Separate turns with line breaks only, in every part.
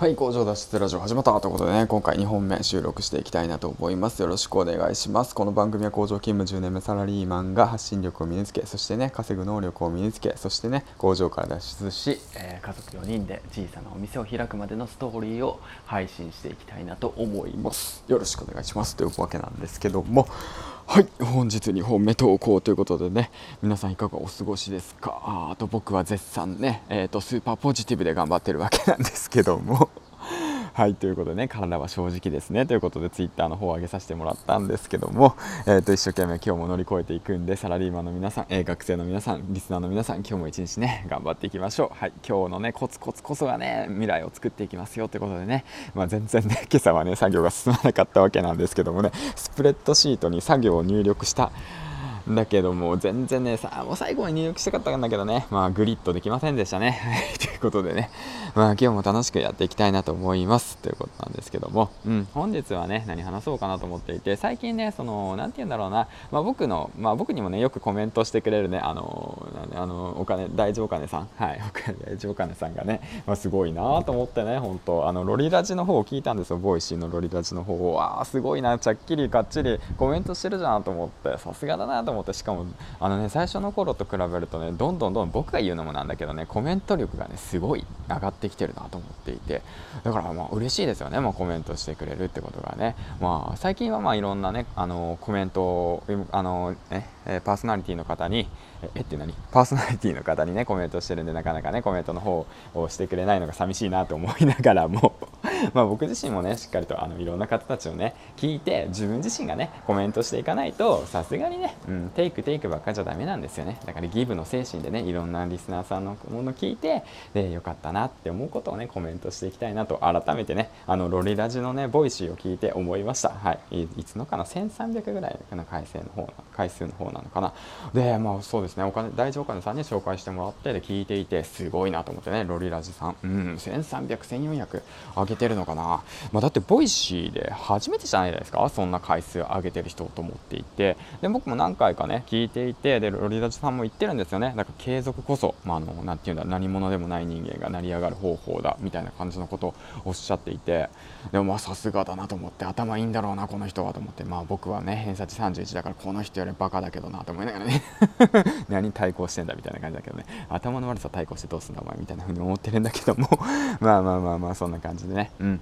はい工場脱出ラジオ始まったということでね今回2本目収録していきたいなと思います。よろしくお願いします。この番組は工場勤務10年目サラリーマンが発信力を身につけそしてね稼ぐ能力を身につけそしてね工場から脱出し、えー、家族4人で小さなお店を開くまでのストーリーを配信していきたいなと思います。よろしくお願いします。というわけなんですけどもはい本日2本目投稿ということでね皆さんいかがお過ごしですか？あと僕は絶賛ね、えーと、スーパーポジティブで頑張ってるわけなんですけども。はいということでね体は正直ですね。ということでツイッターの方を上げさせてもらったんですけども、えー、と一生懸命今日も乗り越えていくんでサラリーマンの皆さん、えー、学生の皆さんリスナーの皆さん今日も一日ね頑張っていきましょう。はい今日のねコツコツこそがね未来を作っていきますよということでね、まあ、全然ね 今朝はね作業が進まなかったわけなんですけどもねスプレッドシートに作業を入力しただけども全然ねさあもう最後に入力したかったんだけどね。まあグリッドできませんでしたね。ということでね。まあ今日も楽しくやっていきたいなと思います。ということなんですけども。うん。本日はね何話そうかなと思っていて最近ねその何て言うんだろうな。まあ僕のまあ僕にもねよくコメントしてくれるねあのあのお金大丈夫金さん。はい。大丈夫金さんがね、まあ、すごいなと思ってね本当。あのロリラジの方を聞いたんですよ。ボイシーのロリラジの方を。あすごいな。ちゃっきりかっちりコメントしてるじゃんと思って。さすがだなとと思ってしかもあのね最初の頃と比べるとねどんどんどん僕が言うのもなんだけどねコメント力がねすごい上がってきてるなと思っていてだからまあ嬉しいですよね、まあ、コメントしてくれるってことがね。まあ最近はまあいろんなねあのコメントをあのねパーソナリティの方にえって何？パーソナリティの方にねコメントしてるんでなかなかねコメントの方をしてくれないのが寂しいなと思いながらも まあ僕自身もねしっかりとあのいろんな方たちをね聞いて自分自身がねコメントしていかないとさすがにね、うん、テイクテイクばっかじゃダメなんですよね。だからギブの精神でねいろんなリスナーさんのもの聞いてでよかったなって思うことをねコメントしていきたいなと改めてねあのロリラジのねボイシーを聞いて思いました。はい。いつのかな1300ぐらいの回数の方回数の方なのかな。でまあそうですね。お金大丈夫金さんに紹介してもらってで聞いていてすごいなと思ってねロリラジさん。うん1300、1400上げてるのかな、まあ、だってボイシーで初めてじゃないですか？そんな回数上げてる人と思っていて。で僕も何回かね聞いていてでロリラジさんも言ってるんですよね。だから継続こそ、まあ、あのなていうんだ何者でもない人間が成り上がる方法だみたいな感じのことをおっしゃっていて。でもまあさすがだなと思って頭いいんだろうなこの人はと思って。まあ僕はね偏差値31だからこの人よりバカだけどなと思いながらね。何対抗してんだみたいな感じだけどね。頭の悪さ対抗してどうすんだお前みたいな風に思ってるんだけども。まあまあまあまあそんな感じでね。うん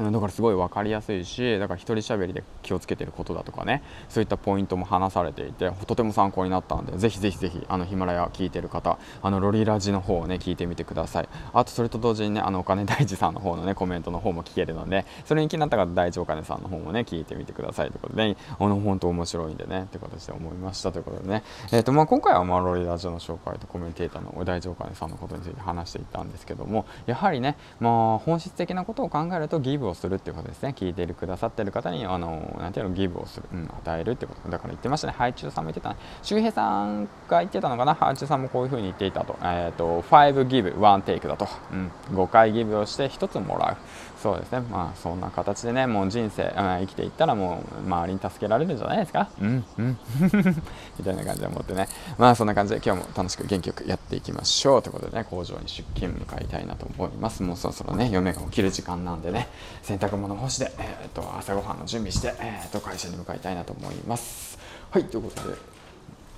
だからすごい分かりやすいしだから一人喋りで気をつけてることだとかねそういったポイントも話されていてとても参考になったのでぜひぜひぜひあのヒマラヤ聞いてる方あのロリラジの方をね聞いてみてください。あとそれと同時にねあのお金大事さんの方のねコメントの方も聞けるのでそれに気になった方大事お金さんの方もね聞いてみてくださいということで、ね、あの本当面白いんでねって形で思いましたということでね。えっ、ー、とまあ今回はまあロリラジの紹介とコメンテーターの大事お金さんのことについて話していったんですけどもやはりねまあ本質的なことを考えるとギブをするっていうことですね。聞いてくださってる方にあのなんていうのギブをする、うん、与えるってこと。だから言ってましたね。配中さんも言ってた。周平さんが言ってたのかな？配中さんもこういうふうに言っていたと,、えーと、5ギブ1テイクだと、うん、5回ギブをして1つもらう。そうですね。まあそんな形でねもう人生、うん、生きていったらもう周りに助けられるんじゃないですか？うんうん。みたいな感じで思ってね。まあそんな感じで今日も楽しく元気よくやっていきましょうということでね工場に出勤向かいたいなと思います。もうそろそろね嫁が起きる時間なんでね。洗濯物干して、えーと、朝ごはんの準備して、えーと、会社に向かいたいなと思います。はいということで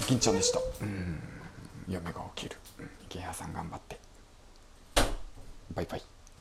銀ちゃんでした。うん嫁が起きる、池谷さん頑張って。バイバイ。